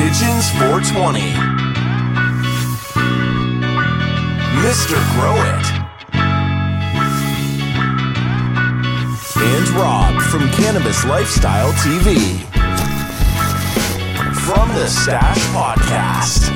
Pigeons 420. Mr. Grow It. And Rob from Cannabis Lifestyle TV. From the Stash Podcast.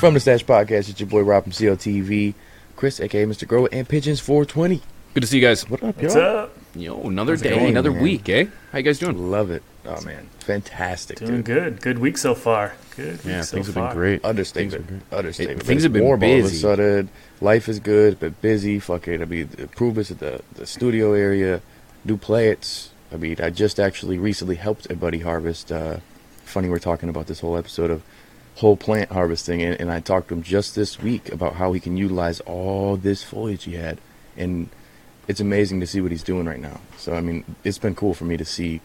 From the Stash Podcast, it's your boy Rob from CLTV, Chris, aka Mr. Grow, It, and Pigeons 420. Good to see you guys. What up, What's y'all? up? Yo, another How's day, going, another man? week, eh? How you guys doing? Love it. Oh man, fantastic, Doing dude. good. Good week so far. Good. Yeah, week so things have far. been great. Understatement. Understatement. Things It's have been warm All of a busy. sudden, life is good, but busy. Fuck it. I mean, the improvements at the the studio area, new plants. I mean, I just actually recently helped a buddy harvest. Uh, funny, we're talking about this whole episode of whole plant harvesting, and, and I talked to him just this week about how he can utilize all this foliage he had, and it's amazing to see what he's doing right now. So, I mean, it's been cool for me to see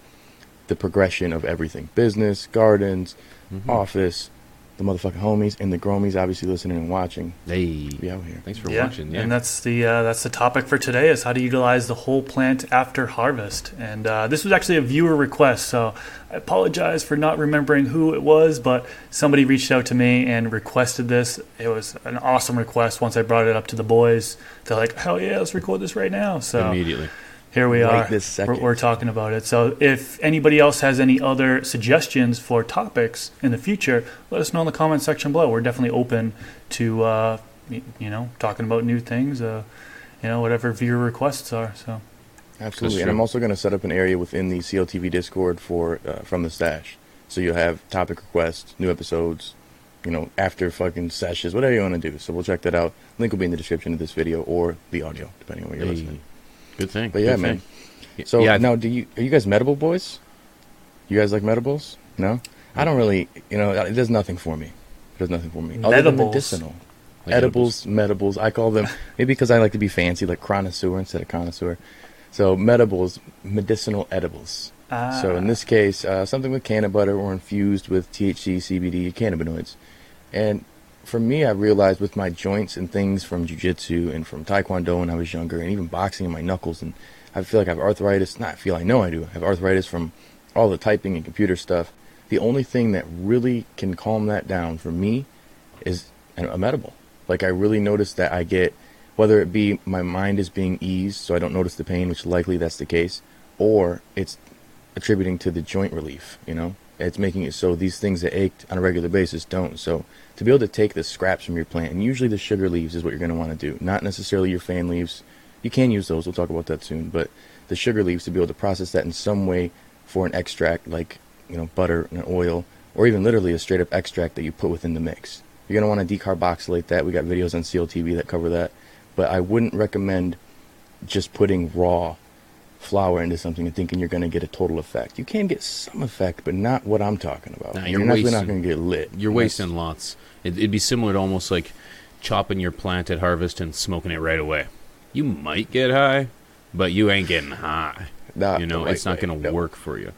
the progression of everything: business, gardens, Mm-hmm. office, the motherfucking homies, and the gromies obviously listening and watching. Hey, Be out here. thanks for Yeah, watching. Yeah, and that's the uh, that's the topic for today is how to utilize the whole plant after harvest. And uh, this was actually a viewer request, so I apologize for not remembering who it was, but somebody reached out to me and requested this. It was an awesome request. Once I brought it up to the boys, they're like, "Hell yeah, let's record this right now!" So immediately. Here we Right are. this second. We're, we're talking about it. So if anybody else has any other suggestions for topics in the future, let us know in the comment section below. We're definitely open to uh, you know talking about new things. Uh, you know whatever viewer requests are. So Absolutely. And I'm also going to set up an area within the CLTV Discord for uh, from the stash. So you'll have topic requests, new episodes, you know, after fucking sessions, whatever you want to do. So we'll check that out. Link will be in the description of this video or the audio, depending on where you're Hey, listening. Good thing. But yeah, good man. thing. So yeah, now, do you are you guys medible boys? You guys like medibles? No, I don't really. You know, it does nothing for me. It does nothing for me. Other than medicinal. like edibles, medibles. I call them maybe because I like to be fancy, like connoisseur instead of connoisseur. So medibles, medicinal edibles. So in this case, uh, something with canna butter or infused with THC, CBD, cannabinoids. And for me, I realized with my joints and things from jujitsu and from taekwondo when I was younger, and even boxing in my knuckles, and I feel like I have arthritis. Not feel, I know I do. I have arthritis from all the typing and computer stuff. The only thing that really can calm that down for me is a medible. Like I really notice that I get, whether it be my mind is being eased, so I don't notice the pain, which likely that's the case, or it's attributing to the joint relief. You know, it's making it so these things that ached on a regular basis don't. So to be able to take the scraps from your plant, and usually the sugar leaves is what you're going to want to do, not necessarily your fan leaves. You can use those. We'll talk about that soon. But the sugar leaves to be able to process that in some way for an extract, like you know butter and oil, or even literally a straight up extract that you put within the mix. You're going to want to decarboxylate that. We got videos on CLTV that cover that. But I wouldn't recommend just putting raw flower into something and thinking you're going to get a total effect. You can get some effect, but not what I'm talking about. Nah, you're you're not, not going to get lit. You're wasting lots. It, it'd be similar to almost like chopping your plant at harvest and smoking it right away. You might get high, but you ain't getting high. Not you know, right it's not going to no. work for you.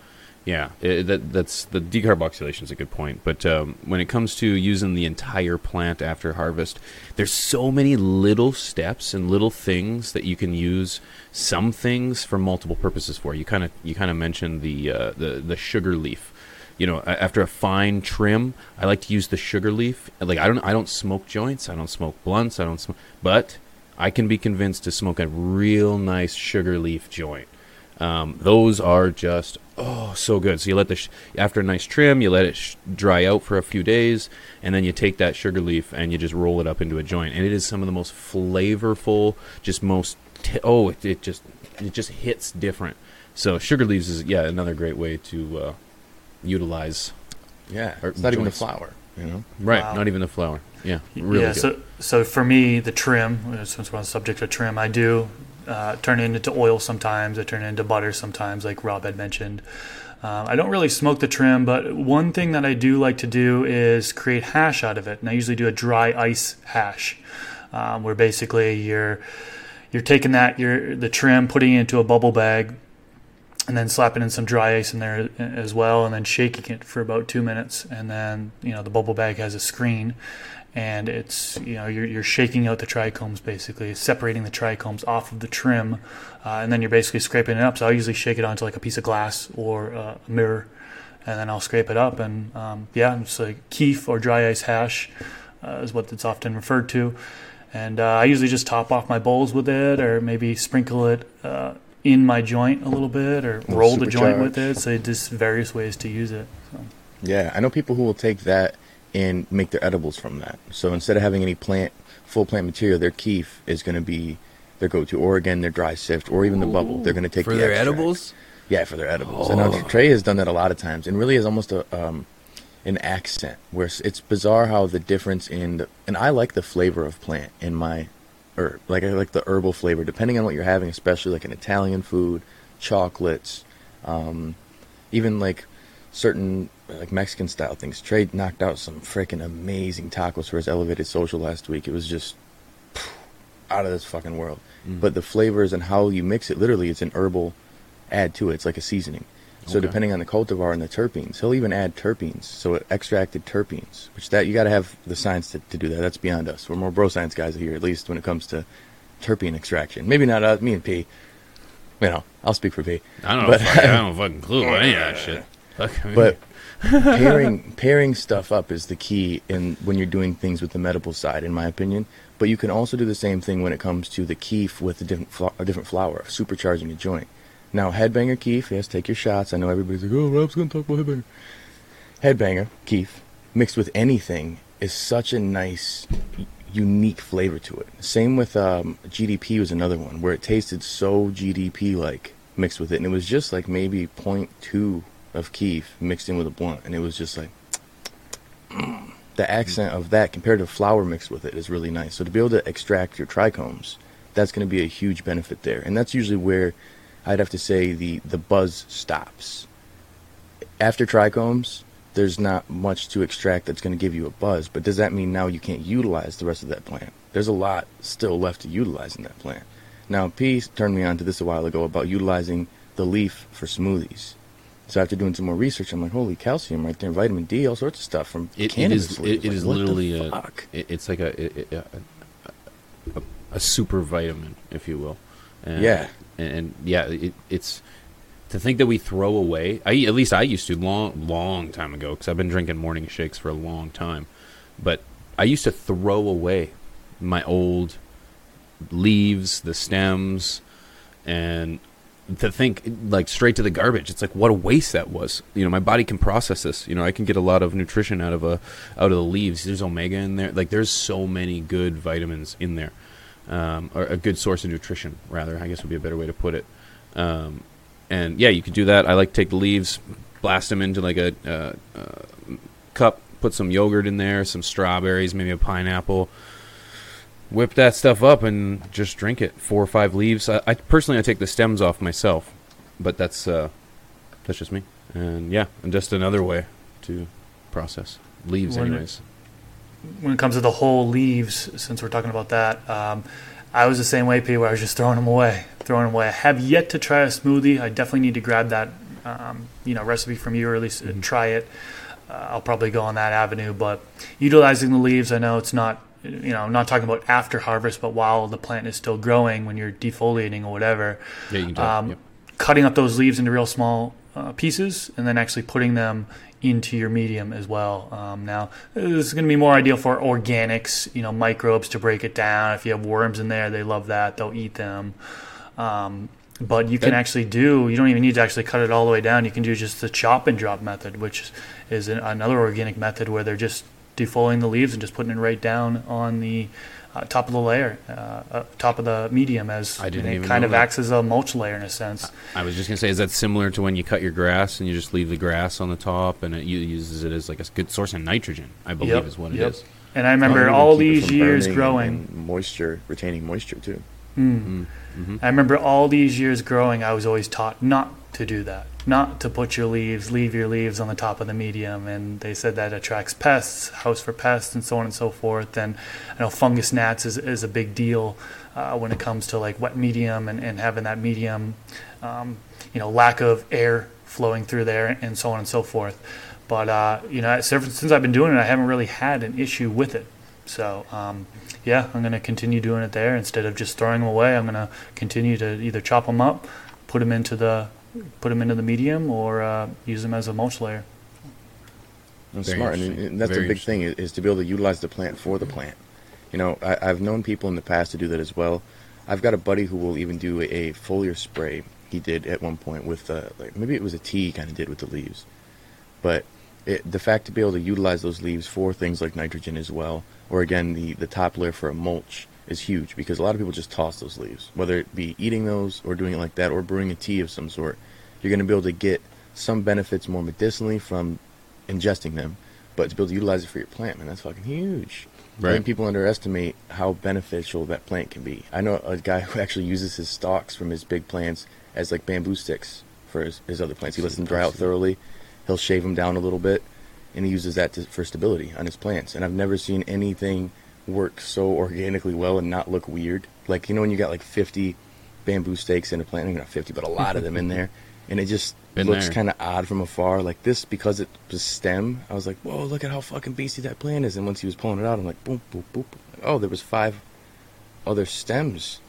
Yeah, it, that that's the decarboxylation is a good point. But um, when it comes to using the entire plant after harvest, there's so many little steps and little things that you can use some things for multiple purposes for. You kind of you kind of mentioned the uh, the the sugar leaf. You know, after a fine trim, I like to use the sugar leaf. Like I don't I don't smoke joints, I don't smoke blunts, I don't smoke, but I can be convinced to smoke a real nice sugar leaf joint. Um, those are just oh so good. So you let the sh- after a nice trim, you let it sh- dry out for a few days, and then you take that sugar leaf and you just roll it up into a joint, and it is some of the most flavorful, just most t- oh it, it just it just hits different. So sugar leaves is yeah another great way to uh, utilize Yeah, Or it's not even the joints. flower. You know, right, Wow. not even the flower. Yeah, really yeah. good. So so for me, the trim, uh, since we're on the subject of trim, I do uh, turn into oil sometimes. I turn into butter sometimes, like Rob had mentioned. Um, I don't really smoke the trim, but one thing that I do like to do is create hash out of it, and I usually do a dry ice hash, um, where basically you're you're taking that the trim, putting it into a bubble bag, and then slapping in some dry ice in there as well, and then shaking it for about two minutes. And then you know the bubble bag has a screen, and it's you know you're, you're shaking out the trichomes basically, separating the trichomes off of the trim, uh, and then you're basically scraping it up. So I usually shake it onto like a piece of glass or uh, a mirror, and then I'll scrape it up. And um, yeah, it's like keef or dry ice hash uh, is what it's often referred to. And uh, I usually just top off my bowls with it, or maybe sprinkle it uh, in my joint a little bit, or roll the joint with it. So just various ways to use it. So. Yeah, I know people who will take that and make their edibles from that. So instead of having any plant, full plant material, their keef is going to be their go-to, or again their dry sift, or even the bubble. They're going to take for the their extract. edibles. Yeah, for their edibles. Oh. And Trey has done that a lot of times, and really is almost a um, an accent where it's bizarre how the difference in the, and I like the flavor of plant in my herb. Like I like the herbal flavor, depending on what you're having, especially like an Italian food, chocolates, um, even like certain like Mexican style things. Trey knocked out some freaking amazing tacos for his elevated social last week. It was just out of this fucking world. Mm. But the flavors and how you mix it, literally, it's an herbal add to it. It's like a seasoning. So okay. depending on the cultivar and the terpenes, he'll even add terpenes. So it extracted terpenes, which that you got to have the science to, to do that. That's beyond us. We're more bro science guys here, at least when it comes to terpene extraction. Maybe not us, me and P. You know, I'll speak for P. I don't know. But, I, I don't fucking clue about any of that shit. But pairing pairing stuff up is the key in when you're doing things with the medical side, in my opinion. But you can also do the same thing when it comes to the keef with a different a different flower, supercharging a joint. Now, headbanger Keef, yes, take your shots. I know everybody's like, oh, Rob's to talk about headbanger. Headbanger Keef, mixed with anything, is such a nice, unique flavor to it. Same with um, GDP was another one where it tasted so GDP like mixed with it, and it was just like maybe 0.2 of Keef mixed in with a blunt, and it was just like the accent of that compared to flower mixed with it is really nice. So to be able to extract your trichomes, that's going to be a huge benefit there, and that's usually where I'd have to say the, the buzz stops. After trichomes, there's not much to extract that's going to give you a buzz, but does that mean now you can't utilize the rest of that plant? There's a lot still left to utilize in that plant. Now, P turned me on to this a while ago about utilizing the leaf for smoothies. So after doing some more research, I'm like, holy calcium right there, vitamin D, all sorts of stuff from it, cannabis. It is, it, it like, is literally a, it's like a, a, a, a super vitamin, if you will. And yeah, and, and yeah, it, it's to think that we throw away. I at least I used to long long time ago because I've been drinking morning shakes for a long time, but I used to throw away my old leaves, the stems, and to think like straight to the garbage. It's like what a waste that was. You know, my body can process this. You know, I can get a lot of nutrition out of a out of the leaves. There's omega in there. Like there's so many good vitamins in there um, or a good source of nutrition, rather. I guess would be a better way to put it. Um, and yeah, you could do that. I like to take the leaves, blast them into like a, uh, uh, cup, put some yogurt in there, some strawberries, maybe a pineapple. Whip that stuff up and just drink it. Four or five leaves. I, I personally I take the stems off myself, but that's uh, that's just me. And yeah, and just another way to process leaves, anyways when it comes to the whole leaves, since we're talking about that, um, I was the same way, P, where I was just throwing them away, throwing them away. I have yet to try a smoothie. I definitely need to grab that, um, you know, recipe from you, or at least mm-hmm. try it. Uh, I'll probably go on that avenue. But utilizing the leaves, I know it's not, you know, I'm not talking about after harvest, but while the plant is still growing, when you're defoliating or whatever. Yeah, you can um, yep. Cutting up those leaves into real small uh, pieces and then actually putting them into your medium as well. Um, now, this is going to be more ideal for organics, you know, microbes to break it down. If you have worms in there, they love that; they'll eat them. Um, but you can actually do. You don't even need to actually cut it all the way down. You can do just the chop and drop method, which is another organic method where they're just defoliating the leaves and just putting it right down on the uh, top of the layer, uh, uh, top of the medium, as I didn't it kind of that. acts as a mulch layer in a sense. I was just gonna say, is that similar to when you cut your grass and you just leave the grass on the top and it uses it as like a good source of nitrogen? I believe yep. is what yep. it is. And I remember all these years growing, moisture, retaining moisture too. Mm. Mm-hmm. I remember all these years growing, I was always taught not to do that not to put your leaves, leave your leaves on the top of the medium. And they said that attracts pests, house for pests, and so on and so forth. And I know fungus gnats is, is a big deal uh, when it comes to like wet medium and, and having that medium um, you know lack of air flowing through there and so on and so forth. But uh, you know, since I've been doing it, I haven't really had an issue with it. So um, yeah, I'm going to continue doing it there instead of just throwing them away. I'm going to continue to either chop them up, put them into the put them into the medium, or uh, use them as a mulch layer. That's smart, and, and that's Very a big thing is, is, to be able to utilize the plant for the plant. You know, I, have known people in the past to do that as well. I've got a buddy who will even do a, a foliar spray. He did at one point with uh, like maybe it was a tea he kind of did with the leaves, but it, the fact to be able to utilize those leaves for things like nitrogen as well, or again the the top layer for a mulch is huge because a lot of people just toss those leaves, whether it be eating those or doing it like that or brewing a tea of some sort. You're going to be able to get some benefits more medicinally from ingesting them, but to be able to utilize it for your plant, man, that's fucking huge. Right. I think people underestimate how beneficial that plant can be. I know a guy who actually uses his stalks from his big plants as like bamboo sticks for his, his other plants. He lets them dry out thoroughly. He'll shave them down a little bit, and he uses that to, for stability on his plants. And I've never seen anything work so organically well and not look weird. Like you know when you got like 50 bamboo stakes in a plant, not 50, but a lot of them in there, and it just Been looks kind of odd from afar. Like this because it was stem. I was like, whoa, look at how fucking beastie that plant is. And once he was pulling it out, I'm like, boom, boom, boom. Oh, there was five other stems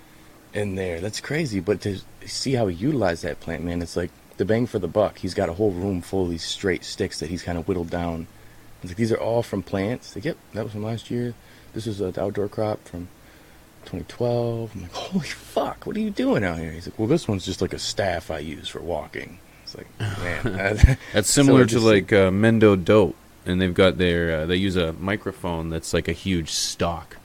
in there. That's crazy. But to see how he utilized that plant, man, it's like the bang for the buck. He's got a whole room full of these straight sticks that he's kind of whittled down. It's like these are all from plants. Like, yep, that was from last year. This is an outdoor crop from 2012. I'm like, holy fuck, what are you doing out here? He's like, well, this one's just like a staff I use for walking. It's like, man, that's similar so to like uh, Mendo Dope, and they've got their uh, they use a microphone that's like a huge stalk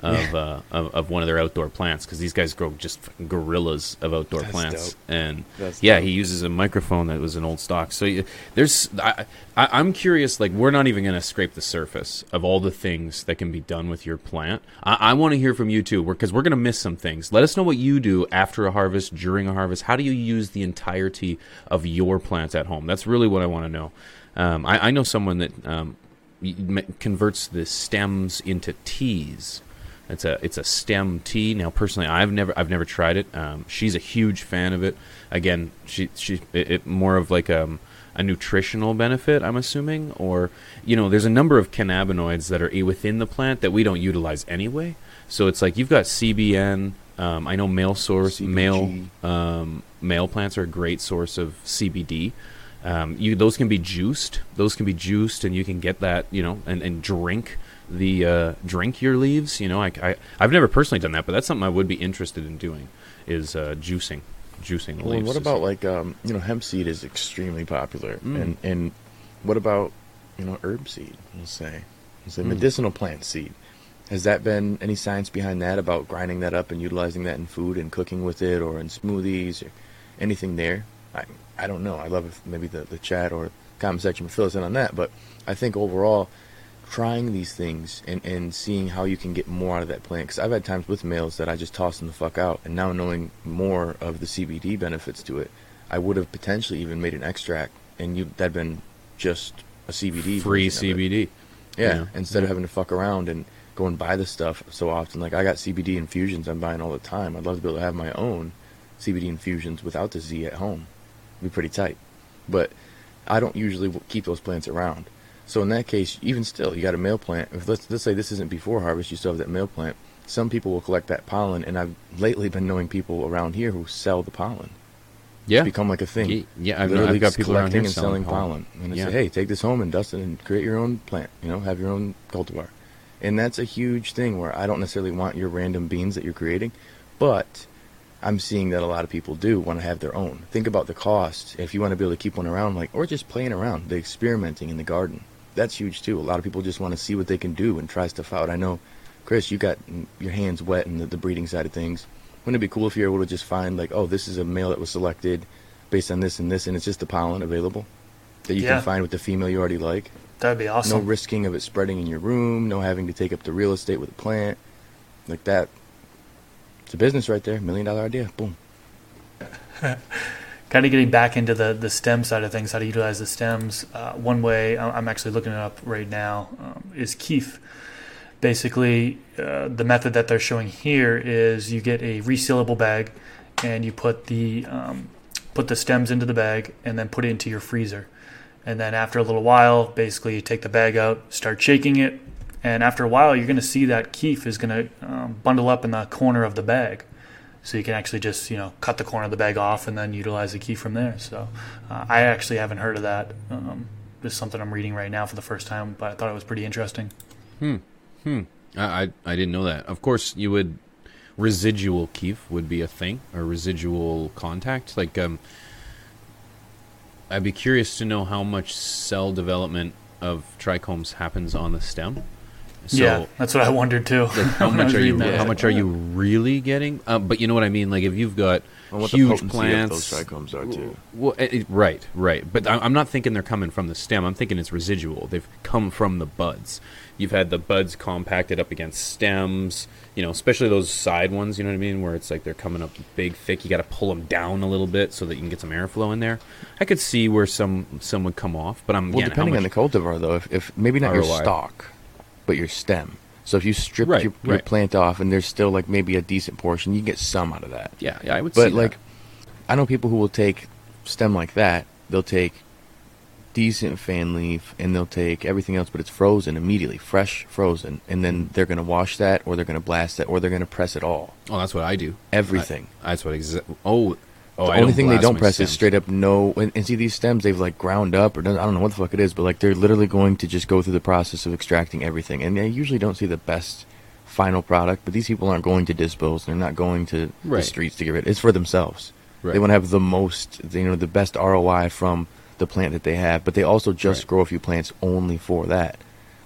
of, yeah. uh, of, of one of their outdoor plants because these guys grow just gorillas of outdoor That's plants. Dope. And That's yeah, dope. he uses a microphone that was an old stalk. So there's I, I, am curious. Like we're not even going to scrape the surface of all the things that can be done with your plant. I, I want to hear from you too, because we're, we're going to miss some things. Let us know what you do after a harvest, during a harvest. How do you use the entirety of your plants at home? That's really what I want to know. Um, I, I, know someone that um, converts the stems into teas it's a it's a stem tea. Now, personally, I've never I've never tried it. Um, she's a huge fan of it. Again, she she it, it more of like um, a nutritional benefit. I'm assuming, or you know, there's a number of cannabinoids that are within the plant that we don't utilize anyway. So it's like you've got CBN. Um, I know male source CBG. male um, male plants are a great source of CBD. Um, you those can be juiced. Those can be juiced, and you can get that you know and, and drink the uh, drink your leaves. You know, I, I have never personally done that, but that's something I would be interested in doing is uh, juicing, juicing the well, leaves. What about like um, you know hemp seed is extremely popular, mm. and and what about you know herb seed? We'll say, we'll say mm. medicinal plant seed. Has that been any science behind that about grinding that up and utilizing that in food and cooking with it or in smoothies or anything there? I I don't know. I love if maybe the the chat or comment section would fill us in on that, but I think overall trying these things and, and seeing how you can get more out of that plant. Because I've had times with males that I just toss them the fuck out, and now knowing more of the CBD benefits to it, I would have potentially even made an extract, and you that'd been just a CBD free CBD. Yeah, yeah, instead yeah. of having to fuck around and go and buy the stuff so often. Like I got CBD infusions I'm buying all the time. I'd love to be able to have my own CBD infusions without the Z at home. It'd be pretty tight, but I don't usually keep those plants around. So in that case, even still, you got a male plant. If let's let's say this isn't before harvest, you still have that male plant. Some people will collect that pollen, and I've lately been knowing people around here who sell the pollen. Yeah, it's become like a thing. Yeah, I've, Literally I've got people collecting and selling pollen. pollen. And yeah. say, hey, take this home and dust it, and create your own plant. You know, have your own cultivar. And that's a huge thing where I don't necessarily want your random beans that you're creating, but I'm seeing that a lot of people do want to have their own. Think about the cost if you want to be able to keep one around, like or just playing around, the experimenting in the garden that's huge too. A lot of people just want to see what they can do and try stuff out. I know, Chris, you got your hands wet in the, the breeding side of things. Wouldn't it be cool if you're able to just find like, oh, this is a male that was selected based on this and this, and it's just the pollen available that you yeah. can find with the female you already like. That'd be awesome. No risking of it spreading in your room. No having to take up the real estate with a plant like that. It's a business right there. Million dollar idea. Boom. kind of getting back into the, the stem side of things, how to utilize the stems. Uh, one way I'm actually looking it up right now um, is Keef. Basically, uh, the method that they're showing here is you get a resealable bag and you put the um, put the stems into the bag, and then put it into your freezer. And then after a little while, basically you take the bag out, start shaking it, and after a while, you're going to see that keef is going to um, bundle up in the corner of the bag. So you can actually just you know cut the corner of the bag off and then utilize the key from there. So uh, I actually haven't heard of that. Um, this is something I'm reading right now for the first time, but I thought it was pretty interesting. Hmm. Hmm. I, I, I didn't know that. Of course, you would residual keef would be a thing or residual contact. Like um, I'd be curious to know how much cell development of trichomes happens on the stem. So, yeah, that's what I wondered too. Like how much are you? How much are you really getting? Uh, but you know what I mean. Like if you've got well, huge plants, those trichomes are too. Well, it, it, right, right. But I'm not thinking they're coming from the stem. I'm thinking it's residual. They've come from the buds. You've had the buds compacted up against stems. You know, especially those side ones. You know what I mean, where it's like they're coming up big, thick. You got to pull them down a little bit so that you can get some airflow in there. I could see where some some would come off, but I'm well, again, depending on the cultivar though. If, if maybe not ROI. your stalk but your stem. So if you strip Right, your, your plant off and there's still like maybe a decent portion, you get some out of that. Yeah, yeah, I would. But like. I know people who will take stem like that. They'll take decent fan leaf and they'll take everything else, but it's frozen immediately, fresh frozen, and then they're gonna wash that, or they're gonna blast it, or they're gonna press it all, oh, that's what I do. everything. I, that's what exa- Oh, oh. the I only thing they don't press stems. is straight up no. And, and see these stems, they've like ground up or done, I don't know what the fuck it is, but like they're literally going to just go through the process of extracting everything, and they usually don't see the best final product. But these people aren't going to dispos, they're not going to the streets to get rid. It's for themselves. They want to have the most, you know, the best ROI from the plant that they have. But they also just Right. grow a few plants only for that.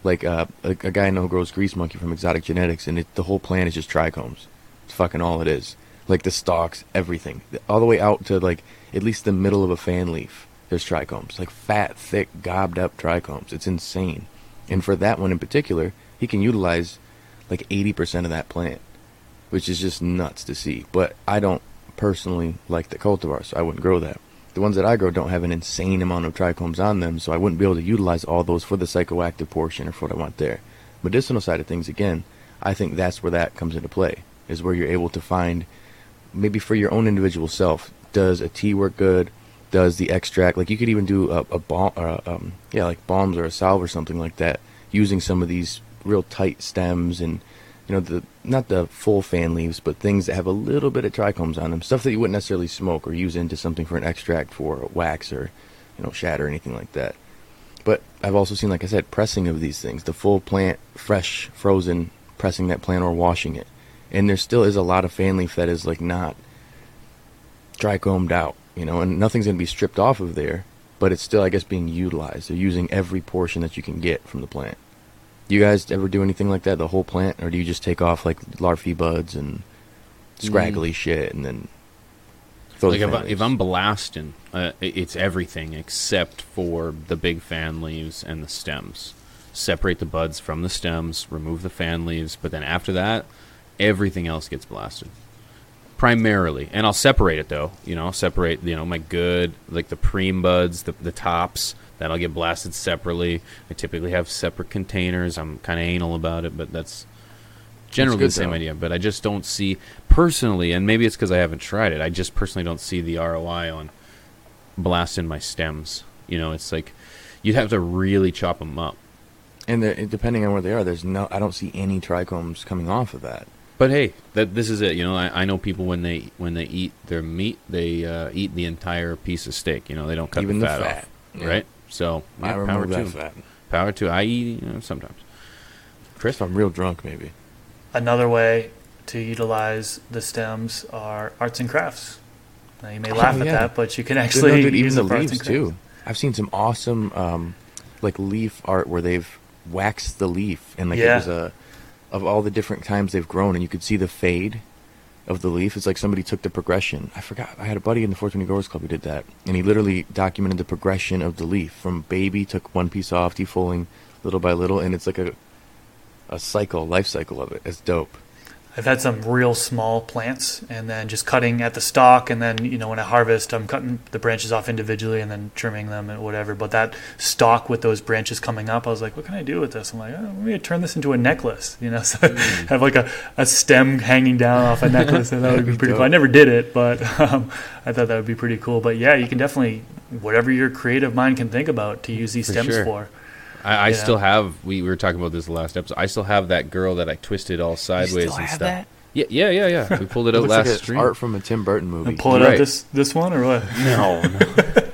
Like uh, a, a guy I know who grows grease monkey from Exotic Genetics, and it, the whole plant is just trichomes. It's fucking all it is. Like the stalks, everything, all the way out to like at least the middle of a fan leaf. There's trichomes, like fat, thick, gobbed up trichomes. It's insane. And for that one in particular, he can utilize like 80% of that plant, which is just nuts to see. But I don't personally like the cultivar, so I wouldn't grow that. The ones that I grow don't have an insane amount of trichomes on them, so I wouldn't be able to utilize all those for the psychoactive portion or for what I want there. Medicinal side of things, again, I think that's where that comes into play, is where you're able to find, maybe for your own individual self, does a tea work good? Does the extract, like you could even do a, a or a, um, yeah, like balms or a salve or something like that, using some of these real tight stems and you know the not the full fan leaves, but things that have a little bit of trichomes on them, stuff that you wouldn't necessarily smoke or use into something for an extract for wax or you know shatter or anything like that. But I've also seen, like I said, pressing of these things, the full plant, fresh, frozen, pressing that plant or washing it, and there still is a lot of fan leaf that is like not dry combed out, you know, and nothing's going to be stripped off of there, but it's still, I guess, being utilized. They're using every portion that you can get from the plant. Do you guys ever do anything like that, the whole plant, or do you just take off like larvae buds and scraggly shit and then throw like the if, I, if I'm blasting, uh, it's everything except for the big fan leaves and the stems. Separate the buds from the stems, remove the fan leaves, but then after that, everything else gets blasted. Primarily, and I'll separate it though. You know, I'll separate you know my good like the preem buds, the the tops. That'll get blasted separately. I typically have separate containers. I'm kind of anal about it, but that's generally good, the same though. idea. But I just don't see personally, and maybe it's because I haven't tried it. I just personally don't see the ROI on blasting my stems. You know, it's like you'd have to really chop them up. and depending on where they are, there's no, I don't see any trichomes coming off of that. But hey, that this is it. You know, I, I know people when they when they eat their meat, they uh, eat the entire piece of steak. You know, they don't cut Even the the fat, fat, off, yeah. right? So I yeah, power remove to that 'em. fat. Power to I eat you know, sometimes. Chris, if I'm real drunk, maybe. Another way to utilize the stems are arts and crafts. Now you may Oh, laugh at that, but you can actually no, dude, use even it the leaves too. I've seen some awesome, um, like leaf art where they've waxed the leaf and like Yeah. it was a of all the different times they've grown, and you could see the fade of the leaf. It's like somebody took the progression. I forgot. I had a buddy in the 420 Growers Club who did that, and he literally documented the progression of the leaf from baby, took one piece off, defoliing little by little, and it's like a a cycle, life cycle of it. It's dope. I've had some real small plants, and then just cutting at the stalk, and then you know when I harvest, I'm cutting the branches off individually and then trimming them and whatever. But that stalk with those branches coming up, I was like, what can I do with this? I'm like, oh, maybe turn this into a necklace, you know, so mm. have like a, a stem hanging down off a necklace, and that would be pretty cool. I never did it, but um, I thought that would be pretty cool. But yeah, you can definitely whatever your creative mind can think about to use these for stems sure. for. I, I still have. We, we were talking about this last episode. I still have that girl that I twisted all sideways and stuff. That? Yeah, yeah, yeah, yeah. We pulled it, out last like stream. Art from a Tim Burton movie. And pull it right. out this this one or what? No, no.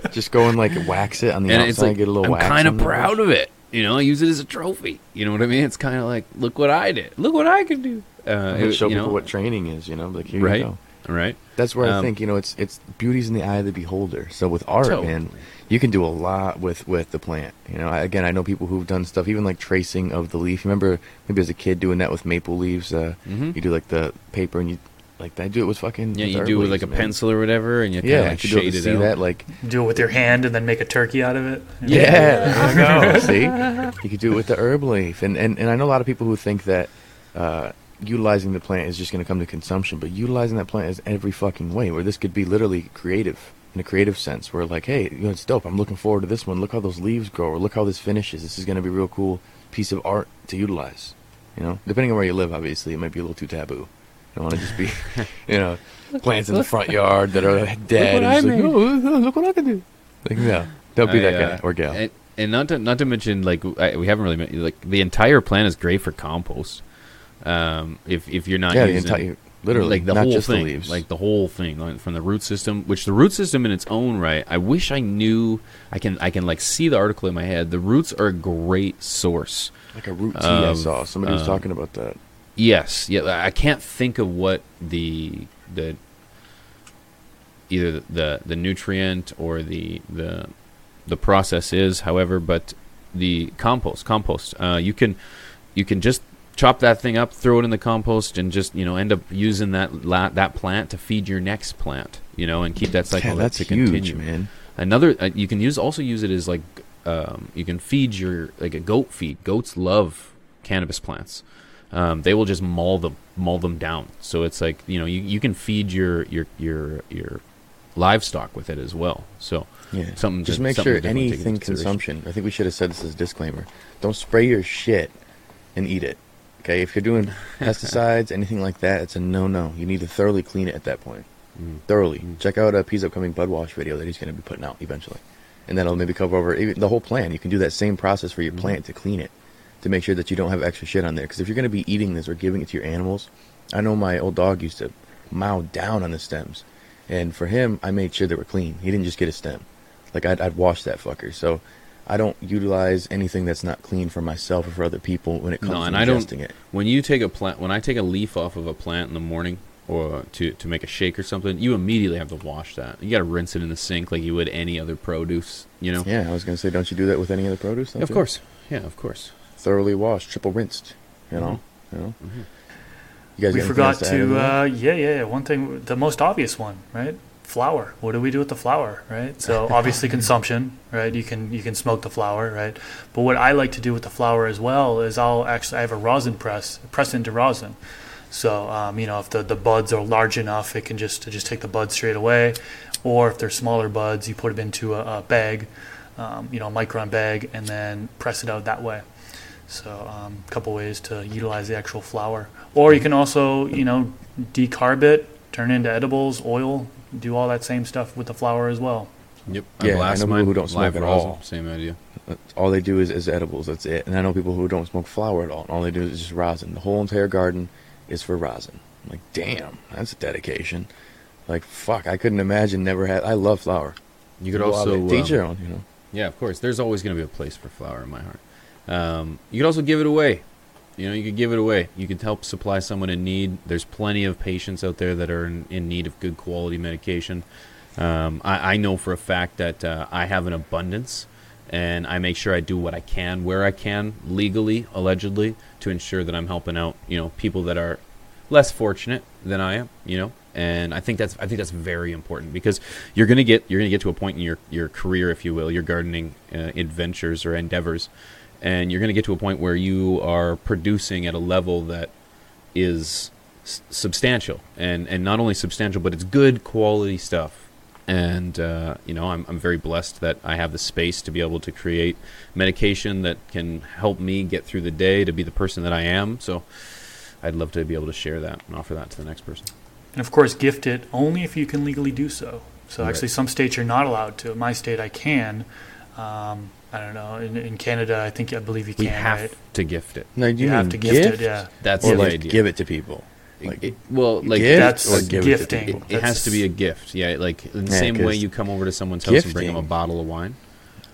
just go and like wax it on the and outside, like, get a little. I'm wax. Kind of proud of it. You know, I use it as a trophy. You know what I mean? It's kind of like, look what I did. Look what I can do. Uh, it, show people know, what training is. You know, like here right, you go. Right. That's where um, I think you know it's it's beauty's in the eye of the beholder. So with art, totally. man, you can do a lot with with the plant. You know, I, again, I know people who've done stuff, even like tracing of the leaf. You remember maybe as a kid doing that with maple leaves. Uh, mm-hmm. You do like the paper and you like I do it with fucking yeah. You do it with like a man. pencil or whatever, and you yeah, like shade it see out. that like do it with your hand and then make a turkey out of it. Yeah, there you go. see, you could do it with the herb leaf, and and and I know a lot of people who think that. Uh, utilizing the plant is just going to come to consumption, but utilizing that plant is every fucking way. Where this could be literally creative in a creative sense where like hey you know it's dope. I'm looking forward to this one. Look how those leaves grow or look how this finishes. This is going to be a real cool piece of art to utilize you know? Depending on where you live obviously it might be a little too taboo. You don't want to just be you know plants in the front yard that are dead look what, and like, oh, look what i can do. Like no don't be I, that guy or gal. and, and, not to not to mention like I, we haven't really like the entire plant is great for compost. Um, if if you're not yeah, using, the entire Literally, like the whole just thing, the leaves. like the whole thing, like from the root system. Which the root system in its own right, I wish I knew. I can I can like see the article in my head. The roots are a great source. Like a root tea, of, I saw somebody was um, talking about that. Yes, yeah. I can't think of what the the either the the nutrient or the the the process is. However, but the compost compost uh, you can you can just chop that thing up, throw it in the compost, and just you know end up using that la- that plant to feed your next plant. You know, and keep that cycle yeah, that's to huge, continue. man. Another uh, you can use also use it as like um, you can feed your like a goat feed. Goats love cannabis plants. Um, they will just maul them maul them down. So it's like you know you, you can feed your your your your livestock with it as well. So yeah, something just to, make something sure anything consumption. I think we should have said this as a disclaimer. Don't spray your shit and eat it. Okay, if you're doing pesticides, anything like that, it's a no-no. You need to thoroughly clean it at that point. Mm. Thoroughly. Mm. Check out a P's upcoming bud wash video that he's going to be putting out eventually, and that'll maybe cover over even the whole plant. You can do that same process for your mm. plant to clean it, to make sure that you don't have extra shit on there. Because if you're going to be eating this or giving it to your animals, I know my old dog used to mow down on the stems, and for him, I made sure they were clean. He didn't just get a stem. Like I'd, I'd wash that fucker. So I don't utilize anything that's not clean for myself or for other people when it comes no, and to I don't, it. When you take a plant, when I take a leaf off of a plant in the morning or to to make a shake or something, you immediately have to wash that. You got to rinse it in the sink like you would any other produce. You know. Yeah, I was gonna say, don't you do that with any other produce? of you? course. Yeah, of course. Thoroughly washed, triple rinsed. You know. Mm-hmm. You know. Mm-hmm. You guys we forgot to, to uh, yeah, yeah, yeah. One thing, the most obvious one, right? Flower. What do we do with the flower, right? So obviously consumption, right? You can you can smoke the flower, right? But what I like to do with the flower as well is I'll actually I have a rosin press, press into rosin. So um, you know if the, the buds are large enough, it can just just take the buds straight away, or if they're smaller buds, you put them into a, a bag, um, you know, a micron bag, and then press it out that way. So a um, couple ways to utilize the actual flower, or you can also you know decarb it, turn it into edibles, oil, do all that same stuff with the flower as well. Yep. Yeah, I know people who don't smoke at all. Same idea. All they do is, is edibles. That's it. And I know people who don't smoke flower at all. All they do is just rosin. The whole entire garden is for rosin. I'm like, damn, that's a dedication. Like, fuck, I couldn't imagine never had. I love flower. You could also um, teach your own, you know. Yeah, of course. There's always going to be a place for flower in my heart. Um, you could also give it away. You know, you could give it away. You could help supply someone in need. There's plenty of patients out there that are in, in need of good quality medication. Um, I, I, know for a fact that uh, I have an abundance, and I make sure I do what I can where I can legally, allegedly, to ensure that I'm helping out. You know, people that are less fortunate than I am. You know, and I think that's I think that's very important because you're gonna get you're gonna get to a point in your your career, if you will, your gardening uh, adventures or endeavors and you're going to get to a point where you are producing at a level that is s- substantial, and and not only substantial, but it's good quality stuff. And uh, you know, I'm I'm very blessed that I have the space to be able to create medication that can help me get through the day to be the person that I am. So, I'd love to be able to share that and offer that to the next person. And of course, gift it only if you can legally do so. So Right. actually, some states you're not allowed to. In my state, I can. Um, I don't know. In, in Canada, I think I believe you can. We can. have right? to gift it. No, you, You have to gift it, yeah. That's or the like idea. give it to people. Like, It- well, like gift That's or give it to gifting. people? It, it has to be a gift, yeah. Like in the Yeah, same way you come over to someone's house and bring them a bottle of wine.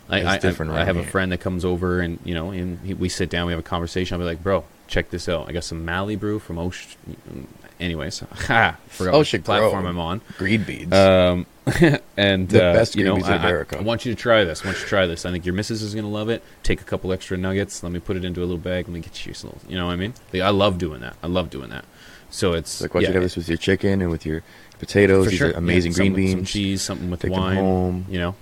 Like, is I, I, different I around have a friend that comes over and you know, and he, we sit down, we have a conversation. I'll be like, "Bro, check this out. I got some Mali brew from Osh." Anyways, ha, forgot Ocean what platform Grove. I'm on. greed beads. Um, and The uh, best you know, I, in I- America. I want you to try this. I want you to try this. I think your missus is gonna love it. Take a couple extra nuggets. Let me put it into a little bag. Let me get you some. little- You know what I mean? Like, I love doing that. I love doing that. So it's like, why yeah, you have this with your chicken and with your potatoes? These sure. are amazing Yeah, green beans. some cheese, something with Take wine. home. You know,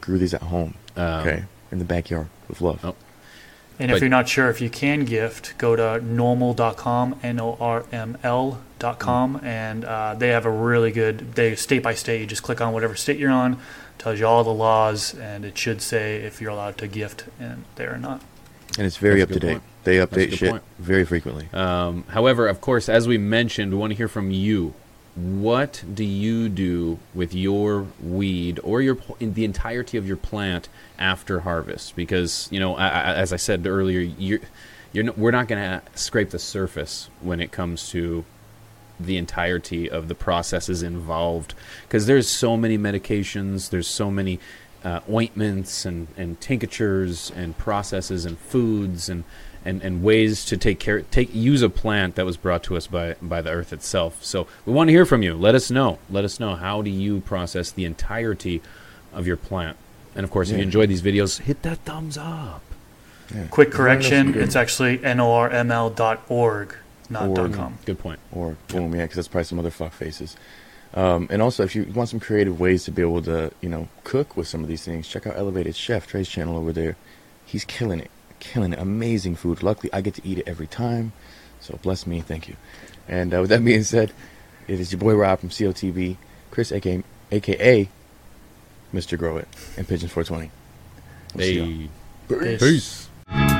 Grew these at home. um, okay, in the backyard with love. Oh. And if But- you're not sure if you can gift, go to norml.com, N O R M L.com, and uh, they have a really good, they state by state, you just click on whatever state you're on, tells you all the laws, and it should say if you're allowed to gift and there or not. And it's very That's up to date. point. They update shit point. very frequently. Um, however, of course, as we mentioned, we want to hear from you. What do you do with your weed or your the entirety of your plant after harvest? Because you know, I, I, as I said earlier, you're, you're n- we're not going to scrape the surface when it comes to the entirety of the processes involved because there's so many medications there's so many uh, ointments and, and tinctures and processes and foods and, and, and ways to take care take use a plant that was brought to us by, by the earth itself so we want to hear from you let us know let us know how do you process the entirety of your plant and of course if you Yeah. enjoyed these videos hit that thumbs up Yeah. Quick correction, some good- it's actually norml.org, not Org. .com. good point or boom, yeah, because that's probably some other fuck faces. Um, and also, if you want some creative ways to be able to, you know, cook with some of these things, check out Elevated Chef Trey's channel over there. He's killing it, killing it. Amazing food. Luckily, I get to eat it every time. So bless me, thank you. And uh, with that being said, it is your boy Rob from CLTV, Chris, aka, AKA Mr. Grow It, and Pigeon 420. We'll see y'all. hey Peace. peace